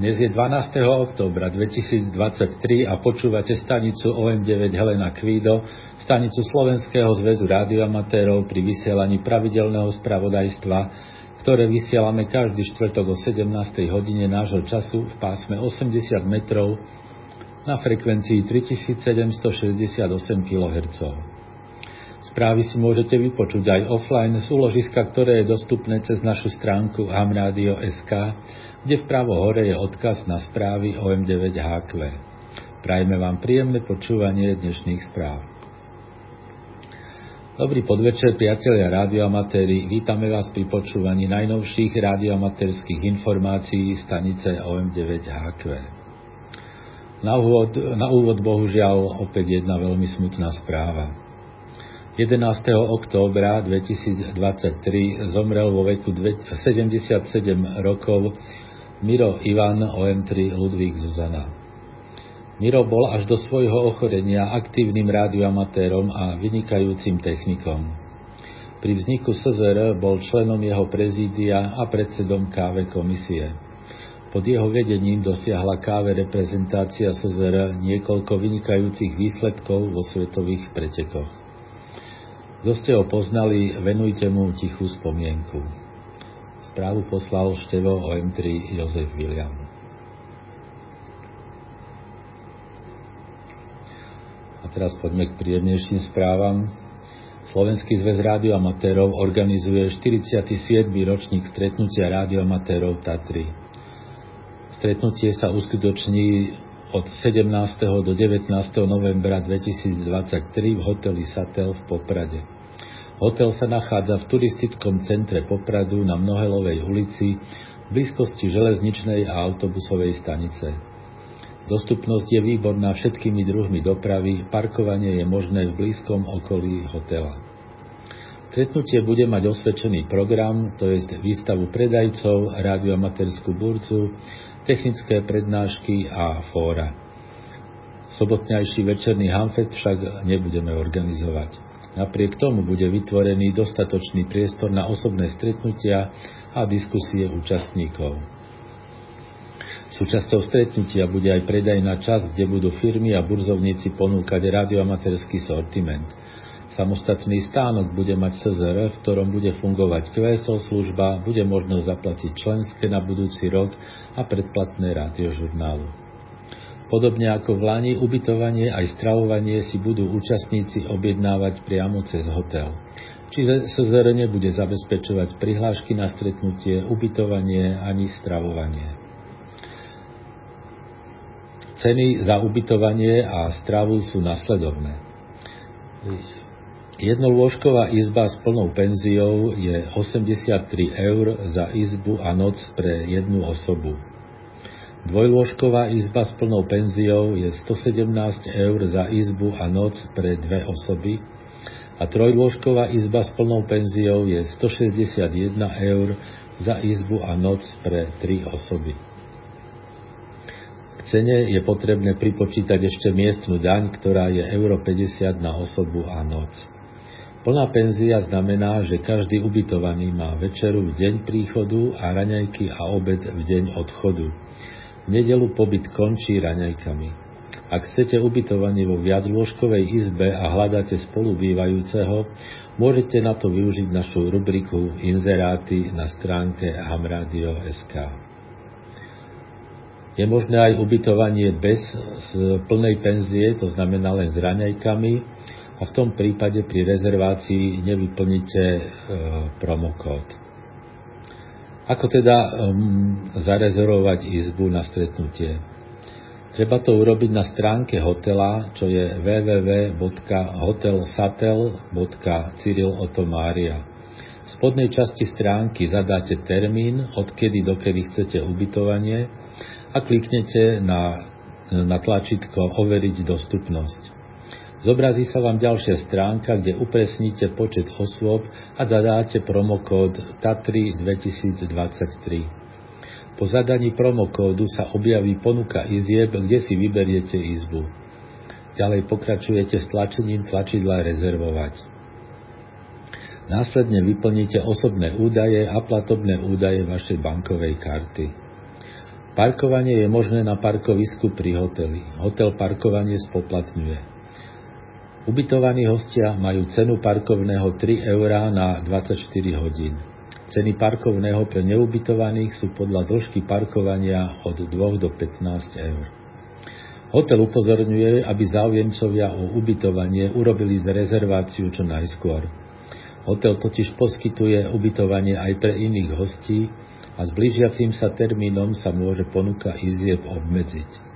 Dnes je 12. októbra 2023 a počúvate stanicu OM9 Helena Kvído, stanicu Slovenského zväzu rádioamatérov pri vysielaní pravidelného spravodajstva, ktoré vysielame každý štvrtok o 17. hodine nášho času v pásme 80 metrov na frekvencii 3768 kHz. Správy si môžete vypočuť aj offline z úložiska, ktoré je dostupné cez našu stránku hamradio.sk kde vpravo hore je odkaz na správy OM9HQ. Prajme vám príjemné počúvanie dnešných správ. Dobrý podvečer, priatelia radioamatéri. Vítame vás pri počúvaní najnovších radioamatérských informácií stanice OM9HQ. Na úvod, na úvod bohužiaľ opäť jedna veľmi smutná správa. 11. októbra 2023 zomrel vo veku 77 rokov Miro Ivan OM3 Ludvík Zuzana. Miro bol až do svojho ochorenia aktívnym rádioamatérom a vynikajúcim technikom. Pri vzniku SZR bol členom jeho prezídia a predsedom KV komisie. Pod jeho vedením dosiahla KV reprezentácia SZR niekoľko vynikajúcich výsledkov vo svetových pretekoch. Kto ste ho poznali, venujte mu tichú spomienku. Správu poslal števo OM3 Jozef William. A teraz poďme k príjemnejším správam. Slovenský zväz rádioamatérov organizuje 47. ročník stretnutia rádioamatérov Tatry. Stretnutie sa uskutoční od 17. do 19. novembra 2023 v hoteli Satel v Poprade. Hotel sa nachádza v turistickom centre Popradu na Mnohelovej ulici v blízkosti železničnej a autobusovej stanice. Dostupnosť je výborná všetkými druhmi dopravy, parkovanie je možné v blízkom okolí hotela. Stretnutie bude mať osvedčený program, to je výstavu predajcov, radioamatérskú burcu, technické prednášky a fóra. Sobotnejší večerný hamfet však nebudeme organizovať. Napriek tomu bude vytvorený dostatočný priestor na osobné stretnutia a diskusie účastníkov. Súčasťou stretnutia bude aj predajná časť, kde budú firmy a burzovníci ponúkať radioamatérsky sortiment. Samostatný stánok bude mať CZR, v ktorom bude fungovať QSO služba, bude možno zaplatiť členské na budúci rok a predplatné rádiožurnálu. Podobne ako v Lani, ubytovanie aj stravovanie si budú účastníci objednávať priamo cez hotel. Čiže SZR nebude zabezpečovať prihlášky na stretnutie, ubytovanie ani stravovanie. Ceny za ubytovanie a stravu sú nasledovné. Jednolôžková izba s plnou penziou je 83 eur za izbu a noc pre jednu osobu. Dvojlôžková izba s plnou penziou je 117 eur za izbu a noc pre dve osoby a trojlôžková izba s plnou penziou je 161 eur za izbu a noc pre tri osoby. K cene je potrebné pripočítať ešte miestnu daň, ktorá je euro 50 na osobu a noc. Plná penzia znamená, že každý ubytovaný má večeru v deň príchodu a raňajky a obed v deň odchodu nedelu pobyt končí raňajkami. Ak chcete ubytovanie vo viaclôžkovej izbe a hľadáte spolubývajúceho, môžete na to využiť našu rubriku Inzeráty na stránke hamradio.sk. Je možné aj ubytovanie bez plnej penzie, to znamená len s raňajkami, a v tom prípade pri rezervácii nevyplníte e, promokód. Ako teda um, zarezervovať izbu na stretnutie? Treba to urobiť na stránke hotela, čo je www.hotelsatel.cyrilotomária. V spodnej časti stránky zadáte termín, odkedy dokedy chcete ubytovanie a kliknete na, na tlačítko Overiť dostupnosť. Zobrazí sa vám ďalšia stránka, kde upresníte počet osôb a zadáte promokód TATRI 2023. Po zadaní promokódu sa objaví ponuka izieb, kde si vyberiete izbu. Ďalej pokračujete s tlačením tlačidla rezervovať. Následne vyplníte osobné údaje a platobné údaje vašej bankovej karty. Parkovanie je možné na parkovisku pri hoteli. Hotel parkovanie spoplatňuje. Ubytovaní hostia majú cenu parkovného 3 eurá na 24 hodín. Ceny parkovného pre neubytovaných sú podľa dĺžky parkovania od 2 do 15 eur. Hotel upozorňuje, aby záujemcovia o ubytovanie urobili z rezerváciu čo najskôr. Hotel totiž poskytuje ubytovanie aj pre iných hostí, a s blížiacím sa termínom sa môže ponuka izieb obmedziť.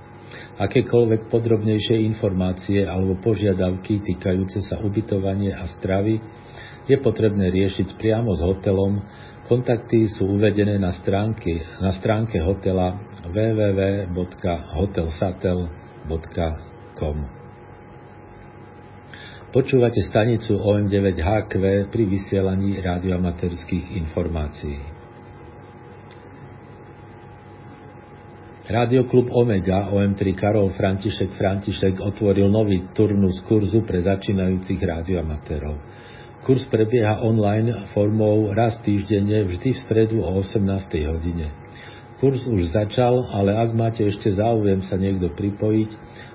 Akékoľvek podrobnejšie informácie alebo požiadavky týkajúce sa ubytovanie a stravy je potrebné riešiť priamo s hotelom. Kontakty sú uvedené na stránke, na stránke hotela www.hotelsatel.com Počúvate stanicu OM9HQ pri vysielaní radioamatérských informácií. Radioklub Omega OM3 Karol František František otvoril nový turnus kurzu pre začínajúcich radioamatérov. Kurs prebieha online formou raz týždenne vždy v stredu o 18. hodine. Kurs už začal, ale ak máte ešte záujem sa niekto pripojiť,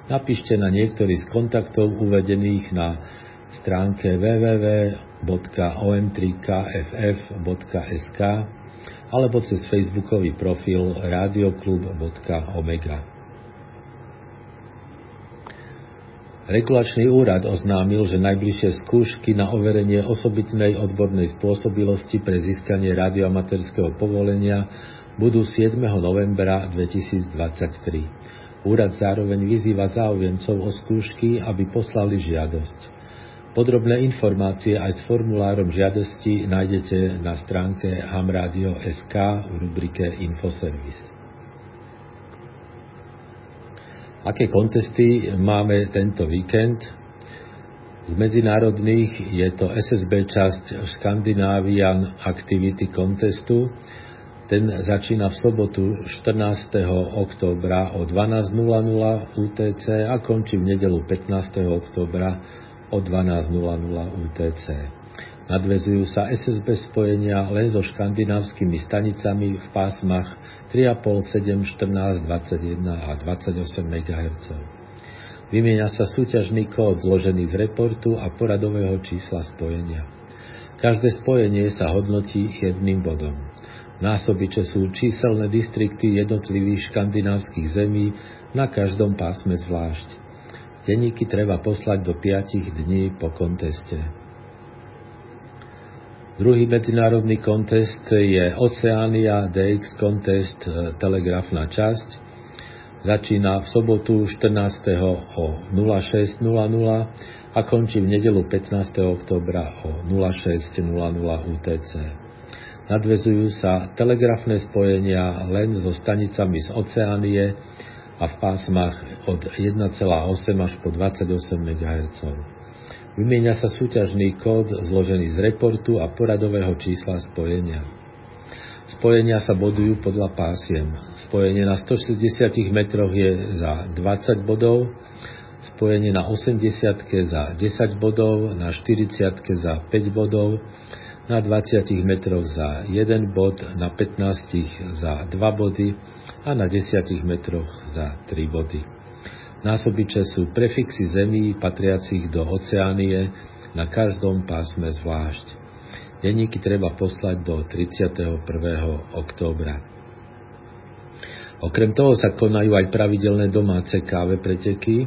napíšte na niektorý z kontaktov uvedených na stránke www.om3kff.sk alebo cez facebookový profil radioklub.omega. Regulačný úrad oznámil, že najbližšie skúšky na overenie osobitnej odbornej spôsobilosti pre získanie radioamatérskeho povolenia budú 7. novembra 2023. Úrad zároveň vyzýva záujemcov o skúšky, aby poslali žiadosť. Podrobné informácie aj s formulárom žiadosti nájdete na stránke hamradio.sk v rubrike Infoservis. Aké kontesty máme tento víkend? Z medzinárodných je to SSB časť Scandinavian Activity Contestu. Ten začína v sobotu 14. októbra o 12.00 UTC a končí v nedelu 15. októbra o 12.00 UTC. Nadvezujú sa SSB spojenia len so škandinávskymi stanicami v pásmach 3,5, 7, 14, 21 a 28 MHz. Vymieňa sa súťažný kód zložený z reportu a poradového čísla spojenia. Každé spojenie sa hodnotí jedným bodom. Násobiče sú číselné distrikty jednotlivých škandinávskych zemí na každom pásme zvlášť. Denníky treba poslať do 5 dní po konteste. Druhý medzinárodný kontest je Oceania DX Contest e, telegrafná časť. Začína v sobotu 14. o 06.00 a končí v nedelu 15. oktobra o 06.00 UTC. Nadvezujú sa telegrafné spojenia len so stanicami z Oceánie a v pásmach od 1,8 až po 28 MHz. Vymieňa sa súťažný kód zložený z reportu a poradového čísla spojenia. Spojenia sa bodujú podľa pásiem. Spojenie na 160 metroch je za 20 bodov, spojenie na 80 za 10 bodov, na 40 za 5 bodov, na 20 metroch za 1 bod, na 15 za 2 body a na 10 metroch za 3 body. Násobiče sú prefixy zemí patriacich do oceánie na každom pásme zvlášť. Denníky treba poslať do 31. októbra. Okrem toho sa konajú aj pravidelné domáce káve preteky.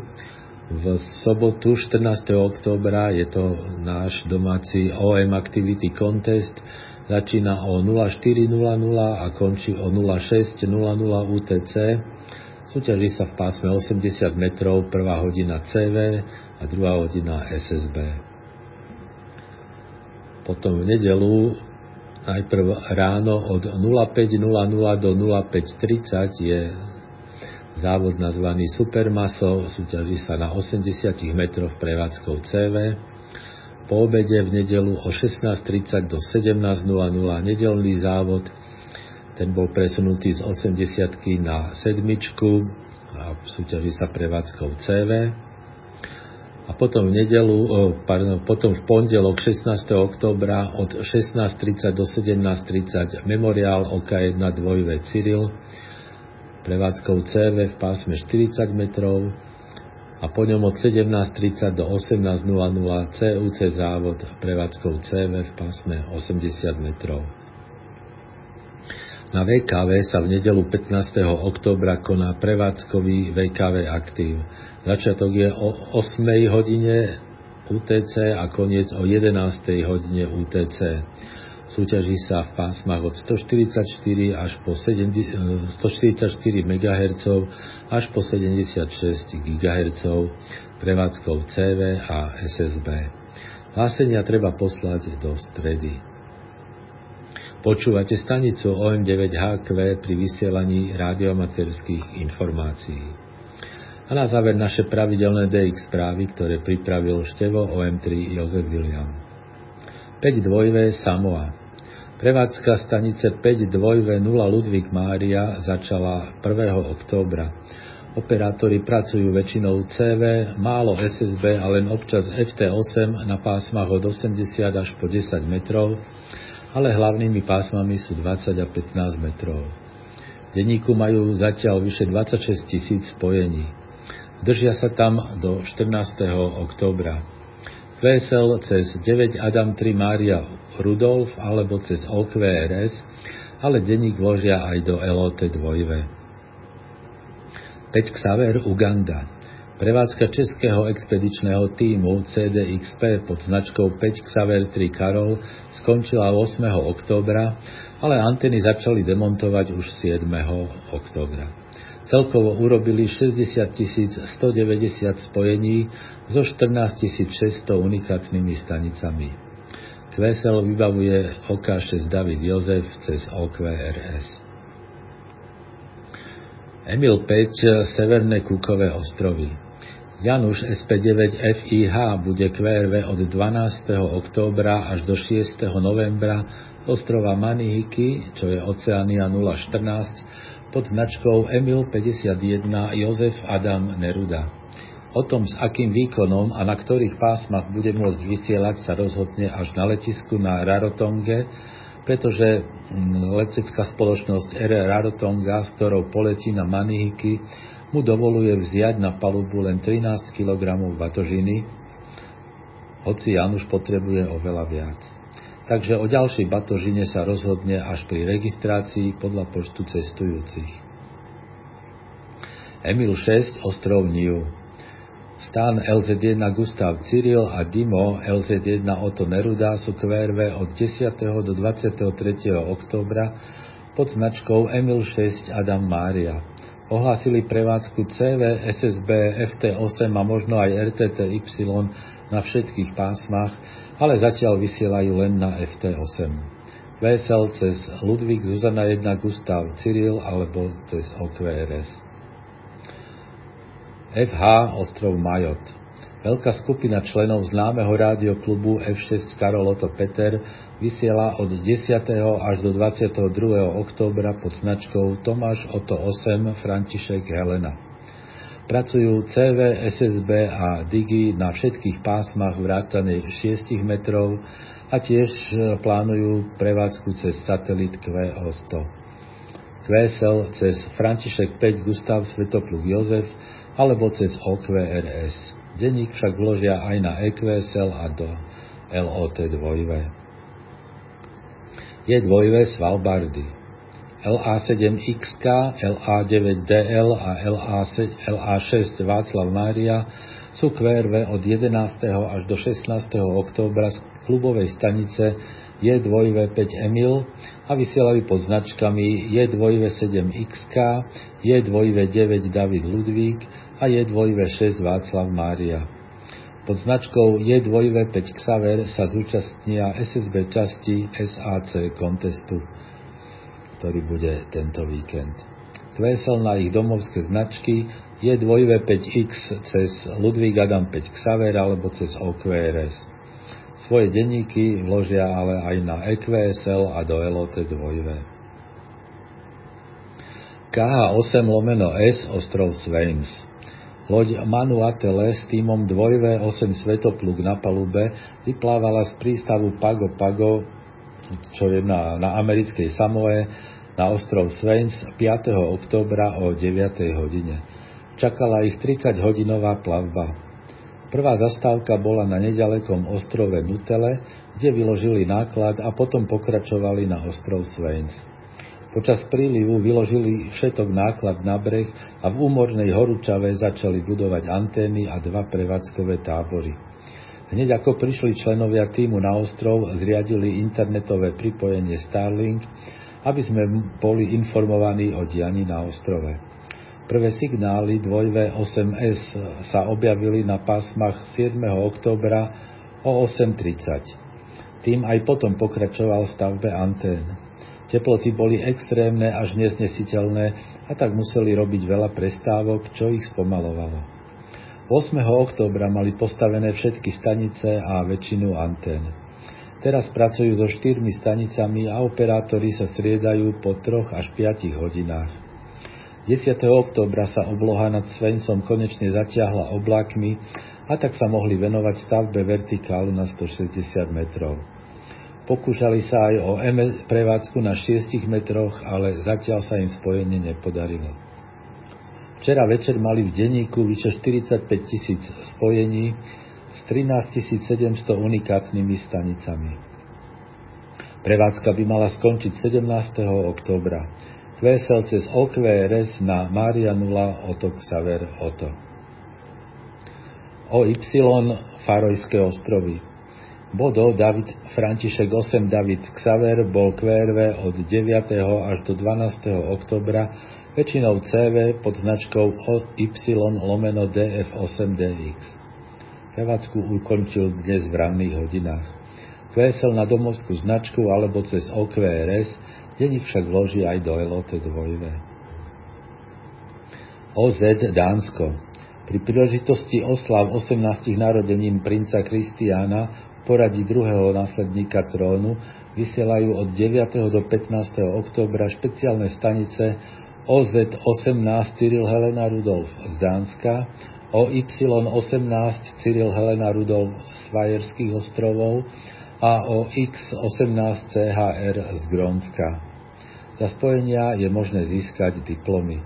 V sobotu 14. októbra je to náš domáci OM Activity Contest, začína o 04.00 a končí o 06.00 UTC. Súťaží sa v pásme 80 metrov, prvá hodina CV a druhá hodina SSB. Potom v nedelu najprv ráno od 05.00 do 05.30 je závod nazvaný Supermaso, súťaží sa na 80 metroch prevádzkou CV po obede v nedelu o 16.30 do 17.00 nedelný závod. Ten bol presunutý z 80 na sedmičku a súťaží sa prevádzkou CV. A potom v nedelu, pardon, potom v pondelok 16. oktobra od 16.30 do 17.30 memoriál OK1 2V Cyril. prevádzkou CV v pásme 40 metrov a po ňom od 17.30 do 18.00 CUC závod prevádzkou CV v pásme 80 metrov. Na VKV sa v nedelu 15. októbra koná prevádzkový VKV aktív. Začiatok je o 8. hodine UTC a koniec o 11. hodine UTC. Súťaží sa v pásmach od 144 až po 144 MHz až po 76 GHz prevádzkou CV a SSB. Hlásenia treba poslať do stredy. Počúvate stanicu OM9HQ pri vysielaní radiomaterských informácií. A na záver naše pravidelné DX správy, ktoré pripravil števo OM3 Jozef William. 5 dvojvé Samoa. Prevádzka stanice 5 dvojvé 0 Ludvík Mária začala 1. októbra. Operátori pracujú väčšinou CV, málo SSB a len občas FT8 na pásmach od 80 až po 10 metrov ale hlavnými pásmami sú 20 a 15 metrov. V denníku majú zatiaľ vyše 26 tisíc spojení. Držia sa tam do 14. októbra. VSL cez 9 Adam 3 Mária Rudolf alebo cez OQRS, ale denník vložia aj do LOT 2. 5 Xaver Uganda. Prevádzka českého expedičného týmu CDXP pod značkou 5 Xaver 3 Karol skončila 8. októbra, ale anteny začali demontovať už 7. októbra. Celkovo urobili 60 190 spojení so 14 600 unikátnymi stanicami. QSL vybavuje OK6 David Jozef cez OQRS. Emil 5 Severné Kukové ostrovy Januš SP9 FIH bude QRV od 12. októbra až do 6. novembra ostrova Manihiki, čo je Oceania 014, pod značkou Emil 51 Jozef Adam Neruda. O tom, s akým výkonom a na ktorých pásmach bude môcť vysielať, sa rozhodne až na letisku na Rarotonge, pretože mm, letecká spoločnosť R. Rarotonga, s ktorou poletí na Manihiki, mu dovoluje vziať na palubu len 13 kg batožiny, hoci Januš potrebuje oveľa viac. Takže o ďalšej batožine sa rozhodne až pri registrácii podľa počtu cestujúcich. Emil 6, ostrov Niu. Stán LZ1 Gustav Cyril a Dimo LZ1 Otto Neruda sú QRV od 10. do 23. októbra pod značkou Emil 6 Adam Mária ohlásili prevádzku CV, SSB, FT8 a možno aj RTTY na všetkých pásmach, ale zatiaľ vysielajú len na FT8. VSL cez Ludvík Zuzana 1 Gustav Cyril alebo cez OQRS. FH Ostrov Majot Veľká skupina členov známeho rádioklubu F6 Karol Otto Peter vysiela od 10. až do 22. októbra pod značkou Tomáš Oto 8 František Helena. Pracujú CV, SSB a Digi na všetkých pásmach vrátane 6 metrov a tiež plánujú prevádzku cez satelit QO100. QSL cez František 5 Gustav Svetopluk Jozef alebo cez OQRS. Denník však vložia aj na EQSL a do LOT 2. Je 2 Svalbardy. LA7XK, LA9DL a LA6 Václav Mária sú QRV od 11. až do 16. októbra z klubovej stanice J2V5 Emil a vysielajú pod značkami J2V7XK, J2V9 David Ludvík a J2V6 Václav Mária. Pod značkou J2V5 Xaver sa zúčastnia SSB časti SAC kontestu, ktorý bude tento víkend. Kvesel na ich domovské značky J2V5X cez Ludvík Adam 5 Xaver alebo cez OQRS. Svoje denníky vložia ale aj na EQSL a do LOT 2. KH8 lomeno S ostrov Sveins Loď Manuatele s týmom 2V8 Svetopluk na palube vyplávala z prístavu Pago Pago, čo je na, na americkej Samoe, na ostrov Svens 5. októbra o 9. hodine. Čakala ich 30-hodinová plavba. Prvá zastávka bola na nedalekom ostrove Nutele, kde vyložili náklad a potom pokračovali na ostrov Svens. Počas prílivu vyložili všetok náklad na breh a v úmornej horúčave začali budovať antény a dva prevádzkové tábory. Hneď ako prišli členovia týmu na ostrov, zriadili internetové pripojenie Starlink, aby sme boli informovaní o dianí na ostrove. Prvé signály 2V8S sa objavili na pásmach 7. októbra o 8.30. Tým aj potom pokračoval stavbe antén. Teploty boli extrémne až neznesiteľné a tak museli robiť veľa prestávok, čo ich spomalovalo. 8. októbra mali postavené všetky stanice a väčšinu antén. Teraz pracujú so štyrmi stanicami a operátori sa striedajú po troch až 5 hodinách. 10. októbra sa obloha nad Svensom konečne zatiahla oblákmi a tak sa mohli venovať stavbe vertikálu na 160 metrov. Pokúšali sa aj o MS prevádzku na 6 metroch, ale zatiaľ sa im spojenie nepodarilo. Včera večer mali v denníku vyše 45 tisíc spojení s 13 700 unikátnymi stanicami. Prevádzka by mala skončiť 17. októbra. QSL cez OQRS na Mária 0 Otok Saver Oto. OY Farojské ostrovy. Bodo David František 8 David Xaver bol QRV od 9. až do 12. oktobra väčšinou CV pod značkou Y lomeno DF8DX. Prevádzku ukončil dnes v ranných hodinách. Kvésel na domovskú značku alebo cez OQRS, denník však vloží aj do LOT 2. OZ Dánsko. Pri príležitosti oslav 18 narodenín princa Kristiána poradí druhého následníka trónu vysielajú od 9. do 15. októbra špeciálne stanice OZ-18 Cyril Helena Rudolf z Dánska, OY-18 Cyril Helena Rudolf z Fajerských ostrovov a OX-18 CHR z Grónska. Za spojenia je možné získať diplomy.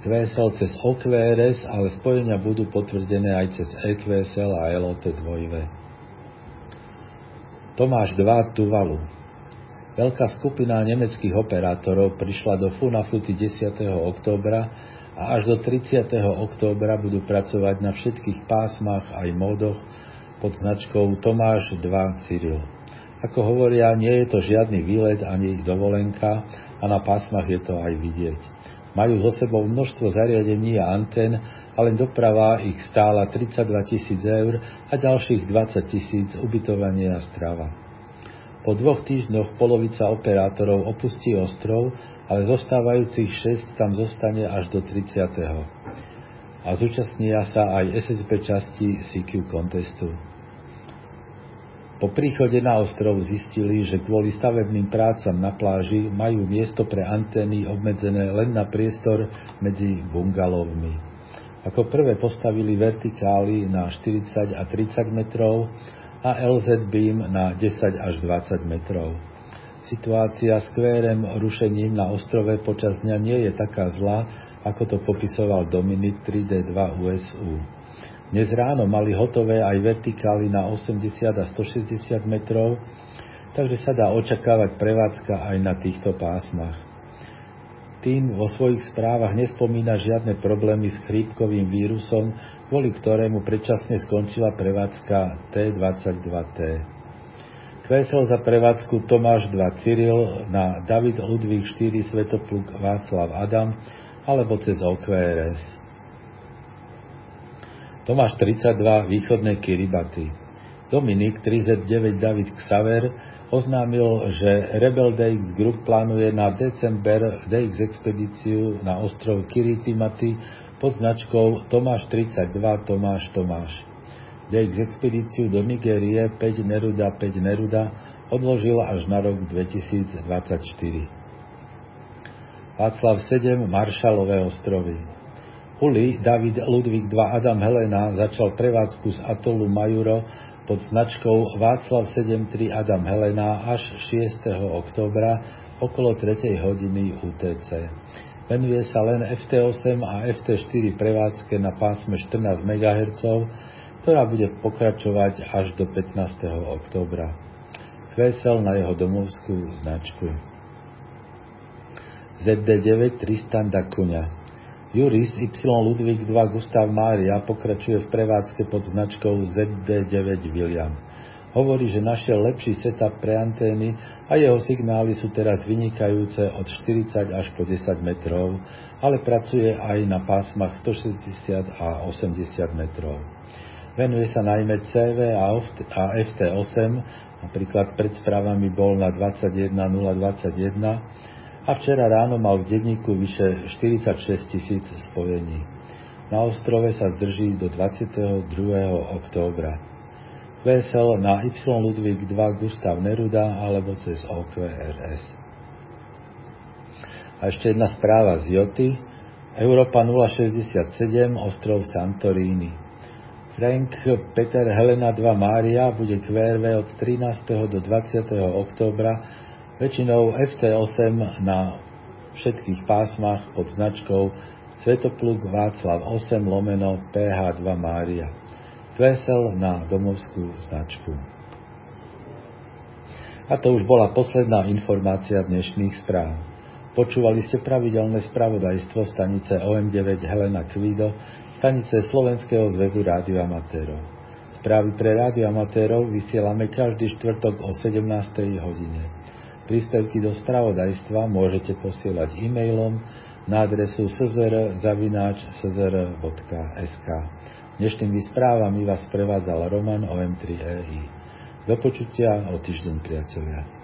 QSL cez OQRS, ale spojenia budú potvrdené aj cez EQSL a LOT 2. Tomáš 2 Tuvalu Veľká skupina nemeckých operátorov prišla do Funafuty 10. októbra a až do 30. októbra budú pracovať na všetkých pásmach aj módoch pod značkou Tomáš 2 Cyril. Ako hovoria, nie je to žiadny výlet ani ich dovolenka a na pásmach je to aj vidieť. Majú so sebou množstvo zariadení a antén, ale doprava ich stála 32 tisíc eur a ďalších 20 tisíc ubytovanie a strava. Po dvoch týždňoch polovica operátorov opustí ostrov, ale zostávajúcich 6 tam zostane až do 30. A zúčastnia sa aj SSB časti CQ contestu. Po príchode na ostrov zistili, že kvôli stavebným prácam na pláži majú miesto pre antény obmedzené len na priestor medzi bungalovmi. Ako prvé postavili vertikály na 40 a 30 metrov, a LZ Beam na 10 až 20 metrov. Situácia s kvérem rušením na ostrove počas dňa nie je taká zlá, ako to popisoval Dominik 3D2 USU. Dnes ráno mali hotové aj vertikály na 80 a 160 metrov, takže sa dá očakávať prevádzka aj na týchto pásmach. Tým vo svojich správach nespomína žiadne problémy s chrípkovým vírusom, kvôli ktorému predčasne skončila prevádzka T22T. Kvesel za prevádzku Tomáš 2 Cyril na David Ludvík 4 Svetopluk Václav Adam alebo cez OQRS. Tomáš 32 Východné Kiribati. Dominik 39 David Xaver oznámil, že Rebel DX Group plánuje na december DX expedíciu na ostrov Kiritimati pod značkou Tomáš 32 Tomáš Tomáš. DX expedíciu do Nigérie 5 Neruda 5 Neruda odložil až na rok 2024. Václav 7 Maršalové ostrovy. Uli David Ludvík 2 Adam Helena začal prevádzku z atolu Majuro pod značkou Václav 73 Adam Helena až 6. októbra okolo 3. hodiny UTC. Venuje sa len FT8 a FT4 prevádzke na pásme 14 MHz, ktorá bude pokračovať až do 15. októbra. Kvesel na jeho domovskú značku. ZD9 Tristan da Juris Y Ludvík 2 Gustav Mária pokračuje v prevádzke pod značkou ZD9 William. Hovorí, že našiel lepší setup pre antény a jeho signály sú teraz vynikajúce od 40 až po 10 metrov, ale pracuje aj na pásmach 160 a 80 metrov. Venuje sa najmä CV a FT8, napríklad pred správami bol na 21021 a včera ráno mal v denníku vyše 46 tisíc spojení. Na ostrove sa zdrží do 22. októbra. VSL na Y Ludvík 2 Gustav Neruda alebo cez OQRS. A ešte jedna správa z Joty. Európa 067, ostrov Santorini. Frank Peter Helena 2 Mária bude QRV od 13. do 20. októbra väčšinou FT8 na všetkých pásmach pod značkou Svetopluk Václav 8 lomeno PH2 Mária vesel na domovskú značku. A to už bola posledná informácia dnešných správ. Počúvali ste pravidelné spravodajstvo stanice OM9 Helena Kvido, stanice Slovenského zväzu rádioamatérov. Správy pre rádioamatérov vysielame každý štvrtok o 17. hodine. Príspevky do spravodajstva môžete posielať e-mailom na adresu szr.sk. Dnešnými správami vás prevádzal Roman OM3EI. Do počutia o týždeň, priatelia.